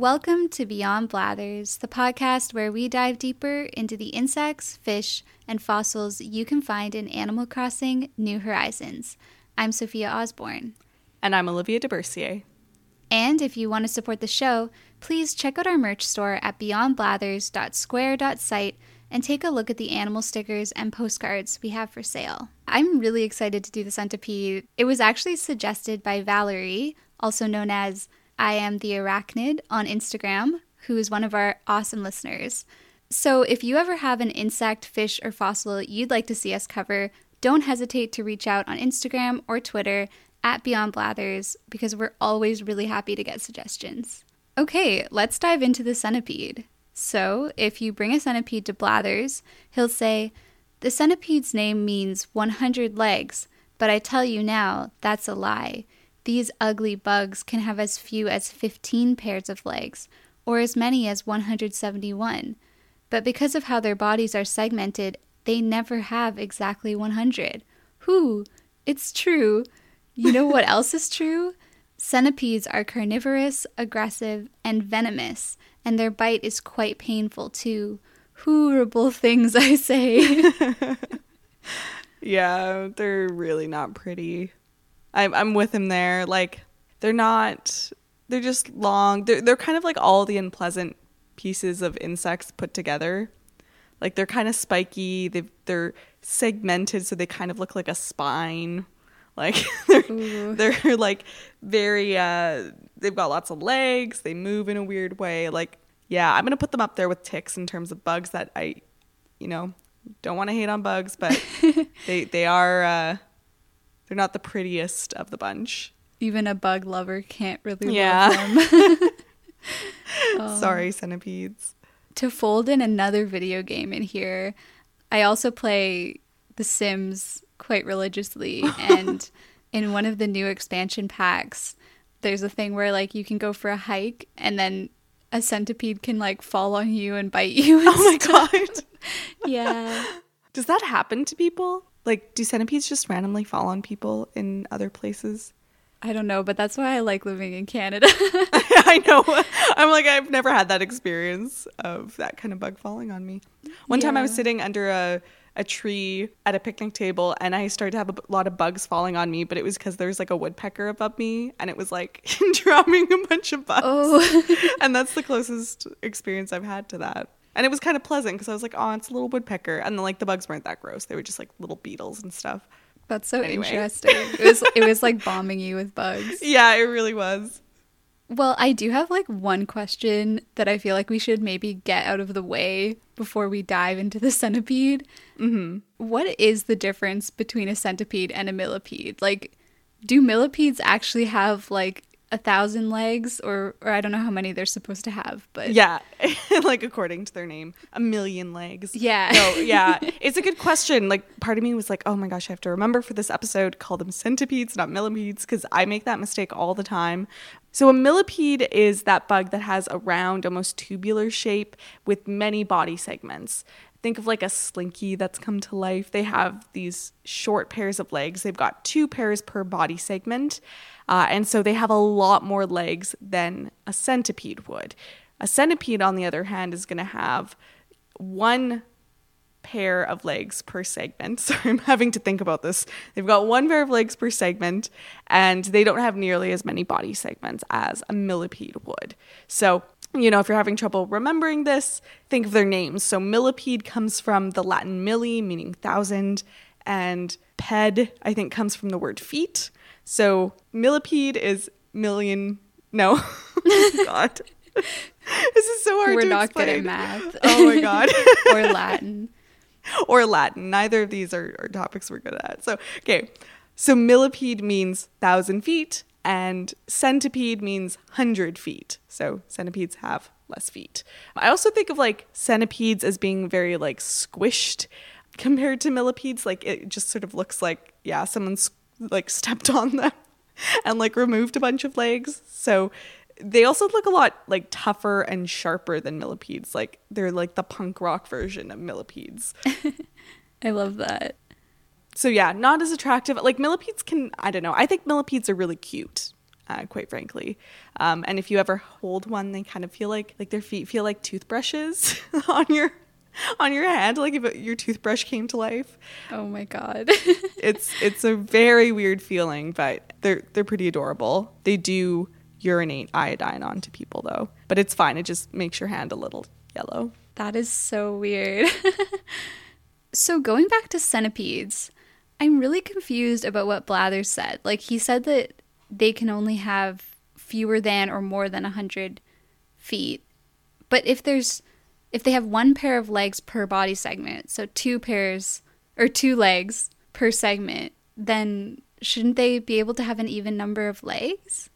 Welcome to Beyond Blathers, the podcast where we dive deeper into the insects, fish, and fossils you can find in Animal Crossing New Horizons. I'm Sophia Osborne. And I'm Olivia DeBercier. And if you want to support the show, please check out our merch store at beyondblathers.square.site and take a look at the animal stickers and postcards we have for sale. I'm really excited to do the centipede. It was actually suggested by Valerie, also known as I am the arachnid on Instagram, who is one of our awesome listeners. So if you ever have an insect, fish, or fossil you'd like to see us cover, don't hesitate to reach out on Instagram or Twitter at Beyond Blathers because we're always really happy to get suggestions. Okay, let's dive into the centipede. So, if you bring a centipede to Blathers, he'll say, The centipede's name means 100 legs, but I tell you now, that's a lie. These ugly bugs can have as few as 15 pairs of legs, or as many as 171. But because of how their bodies are segmented, they never have exactly 100. Who? It's true. You know what else is true? Centipedes are carnivorous, aggressive, and venomous, and their bite is quite painful too. Horrible things, I say. yeah, they're really not pretty. I'm I'm with him there. Like they're not. They're just long. They're they're kind of like all the unpleasant pieces of insects put together. Like they're kind of spiky. They they're segmented, so they kind of look like a spine. Like they're they're like very. uh They've got lots of legs. They move in a weird way. Like yeah, I'm gonna put them up there with ticks in terms of bugs that I, you know, don't want to hate on bugs, but they they are. uh they're not the prettiest of the bunch. Even a bug lover can't really yeah. love them. um, Sorry, centipedes. To fold in another video game in here, I also play The Sims quite religiously. and in one of the new expansion packs, there's a thing where like you can go for a hike and then a centipede can like fall on you and bite you. And oh my stuff. god. yeah. Does that happen to people? Like, do centipedes just randomly fall on people in other places? I don't know, but that's why I like living in Canada. I know. I'm like, I've never had that experience of that kind of bug falling on me. One yeah. time I was sitting under a, a tree at a picnic table and I started to have a lot of bugs falling on me, but it was because there's like a woodpecker above me and it was like dropping a bunch of bugs. Oh. and that's the closest experience I've had to that. And it was kind of pleasant because I was like, oh, it's a little woodpecker. And then like the bugs weren't that gross. They were just like little beetles and stuff. That's so anyway. interesting. it was it was like bombing you with bugs. Yeah, it really was. Well, I do have like one question that I feel like we should maybe get out of the way before we dive into the centipede. Mm-hmm. What is the difference between a centipede and a millipede? Like, do millipedes actually have like a thousand legs or or I don't know how many they're supposed to have, but yeah, like according to their name, a million legs. Yeah, yeah, it's a good question. Like part of me was like, oh my gosh, I have to remember for this episode call them centipedes, not millipedes, because I make that mistake all the time. So a millipede is that bug that has a round, almost tubular shape with many body segments think of like a slinky that's come to life. They have these short pairs of legs. They've got two pairs per body segment. Uh, and so they have a lot more legs than a centipede would. A centipede, on the other hand, is going to have one pair of legs per segment. So I'm having to think about this. They've got one pair of legs per segment, and they don't have nearly as many body segments as a millipede would. So you know, if you're having trouble remembering this, think of their names. So millipede comes from the Latin milli, meaning thousand, and ped, I think, comes from the word feet. So millipede is million. No, oh God, this is so hard. We're not explain. good at math. Oh my God, or Latin, or Latin. Neither of these are, are topics we're good at. So okay, so millipede means thousand feet, and centipede means hundred feet. So centipedes have less feet. I also think of like centipedes as being very like squished compared to millipedes. Like it just sort of looks like yeah, someone's like stepped on them and like removed a bunch of legs. So they also look a lot like tougher and sharper than millipedes. Like they're like the punk rock version of millipedes. I love that. So yeah, not as attractive. Like millipedes can I don't know. I think millipedes are really cute. uh, quite frankly. Um, and if you ever hold one, they kind of feel like like their feet feel like toothbrushes on your on your hand, like if your toothbrush came to life. Oh my god. it's it's a very weird feeling, but they're they're pretty adorable. They do urinate iodine onto people though, but it's fine. It just makes your hand a little yellow. That is so weird. so going back to centipedes, I'm really confused about what Blathers said. Like he said that they can only have fewer than or more than 100 feet. But if there's if they have one pair of legs per body segment, so two pairs or two legs per segment, then shouldn't they be able to have an even number of legs?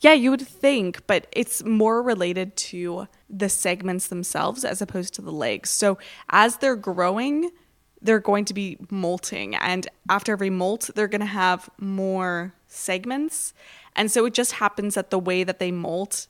Yeah, you would think, but it's more related to the segments themselves as opposed to the legs. So as they're growing, they're going to be molting. And after every molt, they're going to have more segments. And so it just happens that the way that they molt,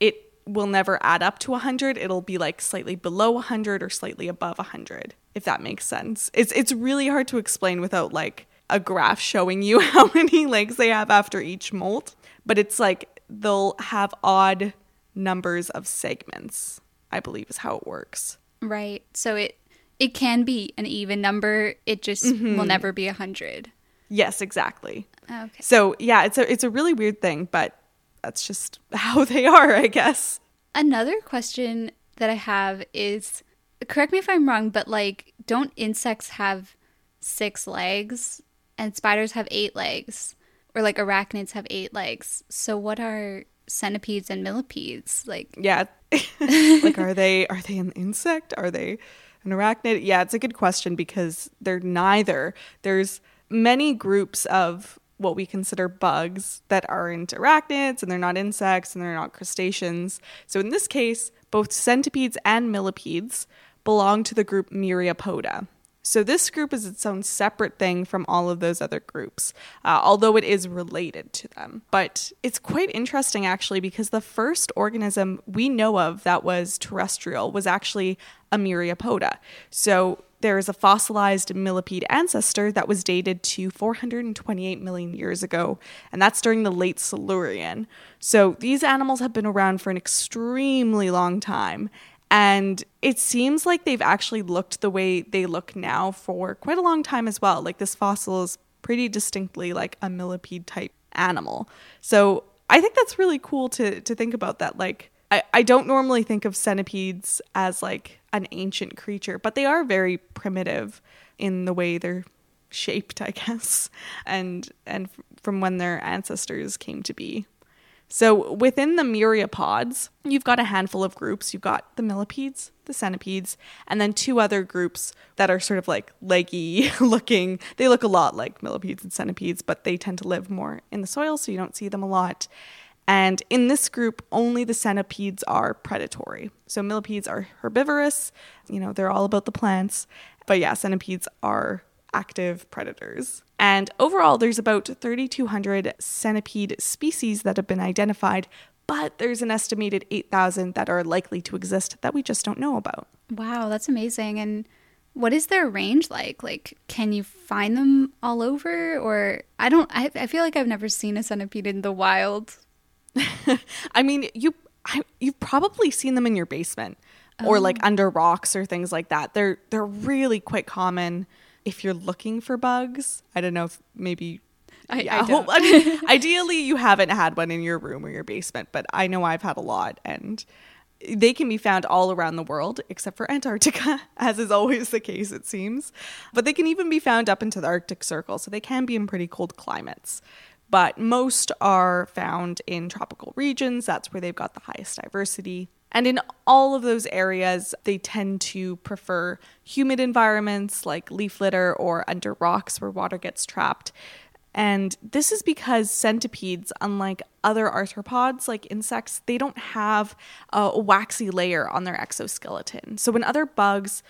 it will never add up to 100. It'll be like slightly below 100 or slightly above 100, if that makes sense. It's, it's really hard to explain without like a graph showing you how many legs they have after each molt. But it's like they'll have odd numbers of segments, I believe is how it works. Right. So it it can be an even number. It just mm-hmm. will never be a hundred. Yes, exactly. Okay. So yeah, it's a it's a really weird thing, but that's just how they are, I guess. Another question that I have is correct me if I'm wrong, but like don't insects have six legs and spiders have eight legs? Or like arachnids have eight legs. So what are centipedes and millipedes? Like Yeah. like are they are they an insect? Are they an arachnid? Yeah, it's a good question because they're neither. There's many groups of what we consider bugs that aren't arachnids and they're not insects and they're not crustaceans. So in this case, both centipedes and millipedes belong to the group Myriapoda. So this group is its own separate thing from all of those other groups, uh, although it is related to them. But it's quite interesting actually because the first organism we know of that was terrestrial was actually a Myriapoda. So there is a fossilized millipede ancestor that was dated to 428 million years ago, and that's during the late Silurian. So these animals have been around for an extremely long time, and it seems like they've actually looked the way they look now for quite a long time as well. Like this fossil is pretty distinctly like a millipede type animal. So I think that's really cool to to think about that. Like I, I don't normally think of centipedes as like an ancient creature, but they are very primitive in the way they're shaped, I guess, and and from when their ancestors came to be. So within the myriapods, you've got a handful of groups. You've got the millipedes, the centipedes, and then two other groups that are sort of like leggy looking. They look a lot like millipedes and centipedes, but they tend to live more in the soil, so you don't see them a lot. And in this group, only the centipedes are predatory. So millipedes are herbivorous, you know, they're all about the plants. But yeah, centipedes are active predators. And overall, there's about 3,200 centipede species that have been identified, but there's an estimated 8,000 that are likely to exist that we just don't know about. Wow, that's amazing. And what is their range like? Like, can you find them all over? Or I don't, I, I feel like I've never seen a centipede in the wild. I mean, you I, you've probably seen them in your basement oh. or like oh. under rocks or things like that. They're they're really quite common if you're looking for bugs. I don't know if maybe I, yeah, I, I mean, ideally you haven't had one in your room or your basement, but I know I've had a lot and they can be found all around the world except for Antarctica, as is always the case, it seems. But they can even be found up into the Arctic Circle, so they can be in pretty cold climates but most are found in tropical regions. That's where they've got the highest diversity. And in all of those areas, they tend to prefer humid environments like leaf litter or under rocks where water gets trapped. And this is because centipedes, unlike other arthropods like insects, they don't have a waxy layer on their exoskeleton. So when other bugs,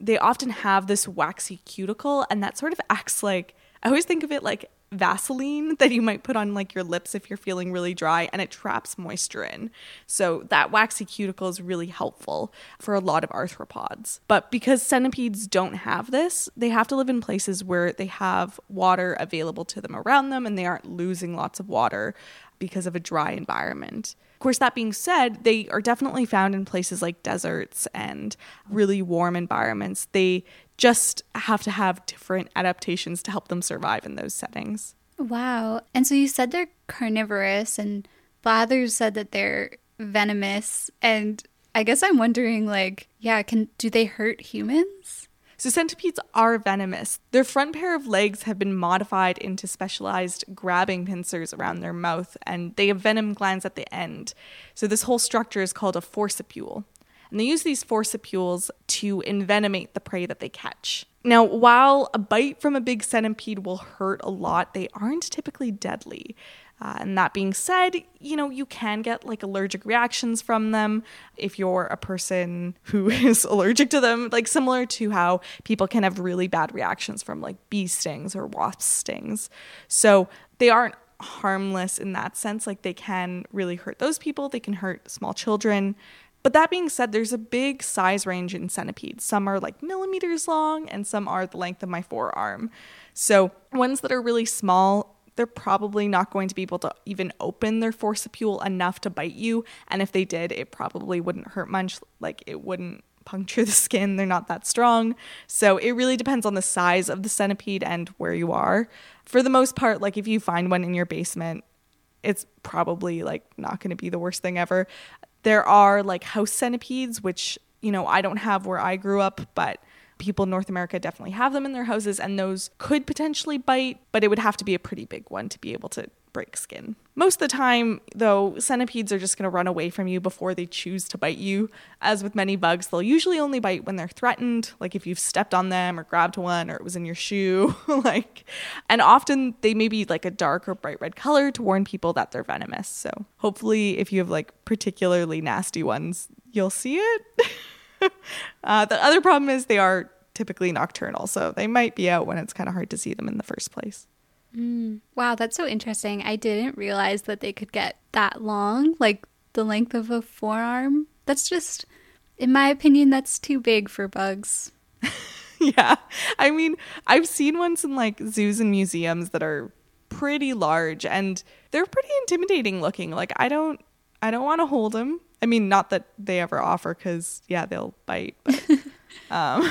they often have this waxy cuticle, and that sort of acts like I always think of it like Vaseline that you might put on like your lips if you're feeling really dry and it traps moisture in. So that waxy cuticle is really helpful for a lot of arthropods. But because centipedes don't have this, they have to live in places where they have water available to them around them and they aren't losing lots of water because of a dry environment. Of course, that being said, they are definitely found in places like deserts and really warm environments. They just have to have different adaptations to help them survive in those settings. Wow. And so you said they're carnivorous, and Blathers said that they're venomous. And I guess I'm wondering, like, yeah, can do they hurt humans? So centipedes are venomous. Their front pair of legs have been modified into specialized grabbing pincers around their mouth, and they have venom glands at the end. So this whole structure is called a forcipule. And they use these forcipules to envenomate the prey that they catch. Now, while a bite from a big centipede will hurt a lot, they aren't typically deadly. Uh, and that being said, you know, you can get like allergic reactions from them if you're a person who is allergic to them, like similar to how people can have really bad reactions from like bee stings or wasp stings. So they aren't harmless in that sense. Like they can really hurt those people, they can hurt small children. But that being said, there's a big size range in centipedes. Some are like millimeters long, and some are the length of my forearm. So, ones that are really small, they're probably not going to be able to even open their forcipule enough to bite you. And if they did, it probably wouldn't hurt much. Like, it wouldn't puncture the skin. They're not that strong. So, it really depends on the size of the centipede and where you are. For the most part, like, if you find one in your basement, it's probably like not going to be the worst thing ever. There are like house centipedes, which, you know, I don't have where I grew up, but people in North America definitely have them in their houses, and those could potentially bite, but it would have to be a pretty big one to be able to break skin. Most of the time, though, centipedes are just going to run away from you before they choose to bite you. As with many bugs, they'll usually only bite when they're threatened, like if you've stepped on them or grabbed one or it was in your shoe, like and often they may be like a dark or bright red color to warn people that they're venomous. So, hopefully if you have like particularly nasty ones, you'll see it. uh, the other problem is they are typically nocturnal, so they might be out when it's kind of hard to see them in the first place. Mm. Wow, that's so interesting. I didn't realize that they could get that long, like the length of a forearm. That's just, in my opinion, that's too big for bugs. yeah. I mean, I've seen ones in like zoos and museums that are pretty large and they're pretty intimidating looking. Like I don't I don't want to hold them. I mean, not that they ever offer cuz yeah, they'll bite, but um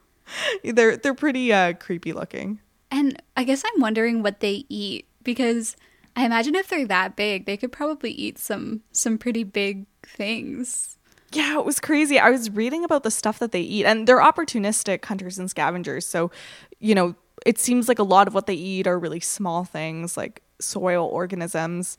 they're they're pretty uh creepy looking. And I guess I'm wondering what they eat because I imagine if they're that big, they could probably eat some some pretty big things. Yeah, it was crazy. I was reading about the stuff that they eat, and they're opportunistic hunters and scavengers. So, you know, it seems like a lot of what they eat are really small things like soil organisms.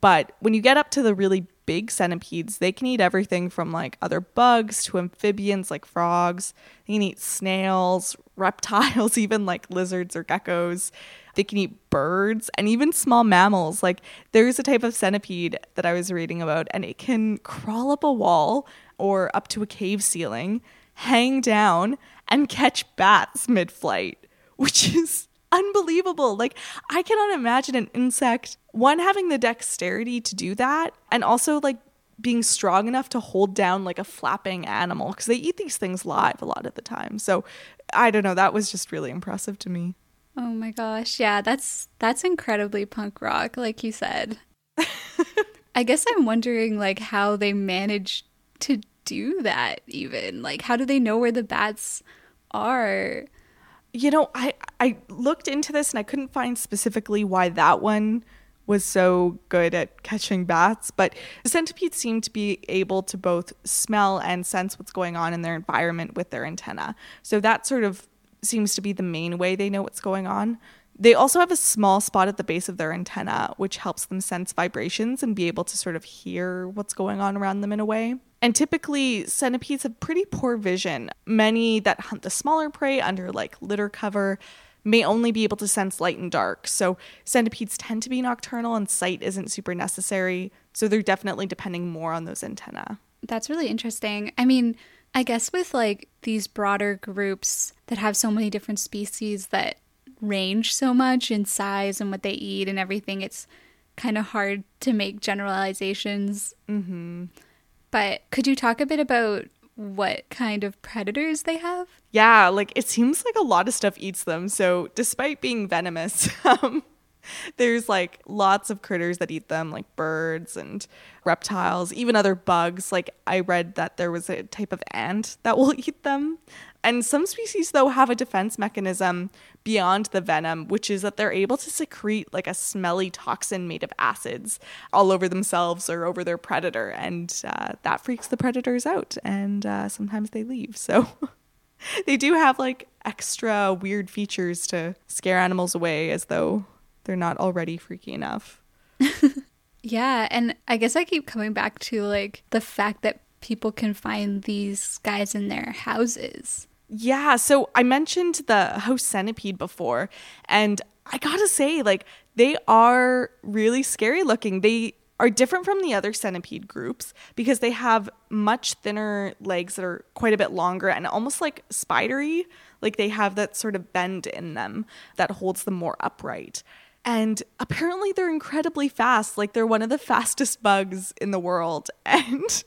But when you get up to the really big centipedes, they can eat everything from like other bugs to amphibians like frogs. They can eat snails, reptiles, even like lizards or geckos. They can eat birds and even small mammals. Like there's a type of centipede that I was reading about, and it can crawl up a wall or up to a cave ceiling, hang down, and catch bats mid flight, which is unbelievable. Like, I cannot imagine an insect, one, having the dexterity to do that, and also like being strong enough to hold down like a flapping animal because they eat these things live a lot of the time. So, I don't know. That was just really impressive to me. Oh my gosh. Yeah, that's that's incredibly punk rock like you said. I guess I'm wondering like how they manage to do that even. Like how do they know where the bats are? You know, I I looked into this and I couldn't find specifically why that one was so good at catching bats, but the centipedes seem to be able to both smell and sense what's going on in their environment with their antenna. So that sort of seems to be the main way they know what's going on. They also have a small spot at the base of their antenna, which helps them sense vibrations and be able to sort of hear what's going on around them in a way. And typically, centipedes have pretty poor vision. Many that hunt the smaller prey under like litter cover may only be able to sense light and dark. So, centipedes tend to be nocturnal and sight isn't super necessary. So, they're definitely depending more on those antennae. That's really interesting. I mean, I guess with like these broader groups that have so many different species that range so much in size and what they eat and everything. It's kind of hard to make generalizations. Mm-hmm. But could you talk a bit about what kind of predators they have? Yeah, like it seems like a lot of stuff eats them. So, despite being venomous, um, there's like lots of critters that eat them, like birds and reptiles, even other bugs. Like, I read that there was a type of ant that will eat them. And some species, though, have a defense mechanism beyond the venom, which is that they're able to secrete like a smelly toxin made of acids all over themselves or over their predator. And uh, that freaks the predators out. And uh, sometimes they leave. So they do have like extra weird features to scare animals away as though they're not already freaky enough. yeah. And I guess I keep coming back to like the fact that people can find these guys in their houses. Yeah, so I mentioned the house centipede before, and I gotta say, like, they are really scary looking. They are different from the other centipede groups because they have much thinner legs that are quite a bit longer and almost like spidery. Like they have that sort of bend in them that holds them more upright. And apparently they're incredibly fast. Like they're one of the fastest bugs in the world. And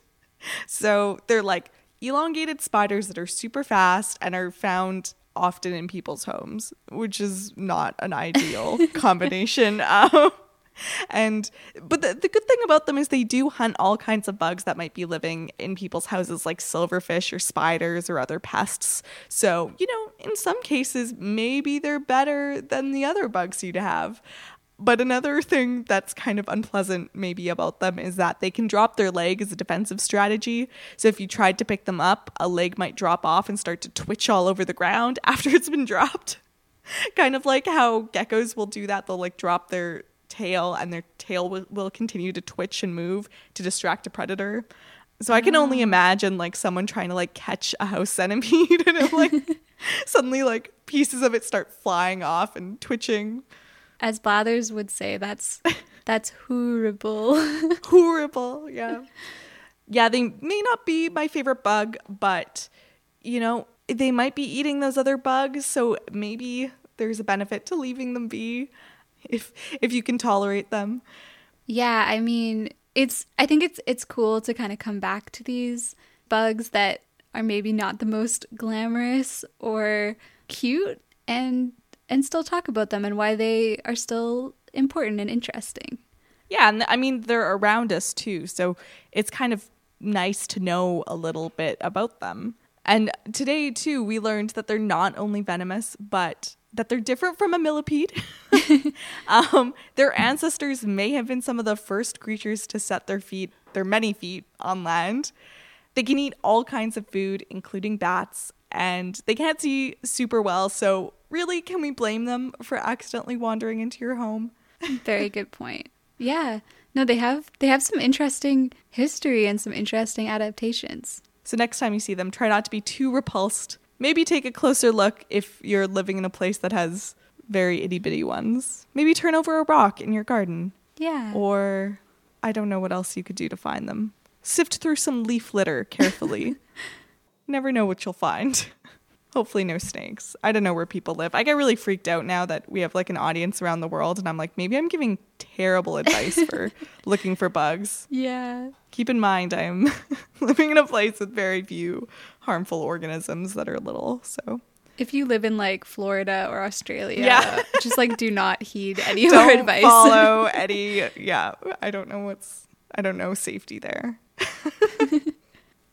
so they're like elongated spiders that are super fast and are found often in people's homes, which is not an ideal combination. Um, and but the, the good thing about them is they do hunt all kinds of bugs that might be living in people's houses like silverfish or spiders or other pests so you know in some cases maybe they're better than the other bugs you'd have but another thing that's kind of unpleasant, maybe, about them is that they can drop their leg as a defensive strategy. So if you tried to pick them up, a leg might drop off and start to twitch all over the ground after it's been dropped. kind of like how geckos will do that. They'll like drop their tail and their tail will, will continue to twitch and move to distract a predator. So I can only ah. imagine like someone trying to like catch a house centipede and it like suddenly like pieces of it start flying off and twitching. As Blathers would say, that's that's horrible. horrible, yeah. Yeah, they may not be my favorite bug, but you know, they might be eating those other bugs, so maybe there's a benefit to leaving them be if if you can tolerate them. Yeah, I mean, it's I think it's it's cool to kind of come back to these bugs that are maybe not the most glamorous or cute and and still talk about them and why they are still important and interesting. Yeah, and I mean they're around us too, so it's kind of nice to know a little bit about them. And today too, we learned that they're not only venomous, but that they're different from a millipede. um, their ancestors may have been some of the first creatures to set their feet, their many feet, on land. They can eat all kinds of food, including bats, and they can't see super well, so really, can we blame them for accidentally wandering into your home? Very good point. Yeah. No, they have they have some interesting history and some interesting adaptations. So next time you see them, try not to be too repulsed. Maybe take a closer look if you're living in a place that has very itty bitty ones. Maybe turn over a rock in your garden. Yeah. Or I don't know what else you could do to find them. Sift through some leaf litter carefully. Never know what you'll find. Hopefully, no snakes. I don't know where people live. I get really freaked out now that we have like an audience around the world, and I'm like, maybe I'm giving terrible advice for looking for bugs. Yeah. Keep in mind, I'm living in a place with very few harmful organisms that are little. So if you live in like Florida or Australia, yeah. just like do not heed any of our advice. Follow any yeah. I don't know what's I don't know safety there.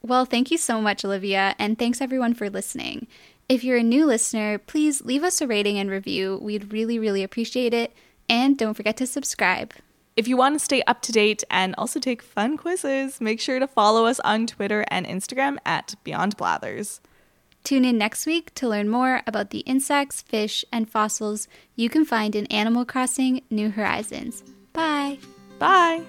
well, thank you so much, Olivia, and thanks everyone for listening. If you're a new listener, please leave us a rating and review. We'd really, really appreciate it. And don't forget to subscribe. If you want to stay up to date and also take fun quizzes, make sure to follow us on Twitter and Instagram at Beyond Blathers. Tune in next week to learn more about the insects, fish, and fossils you can find in Animal Crossing New Horizons. Bye. Bye.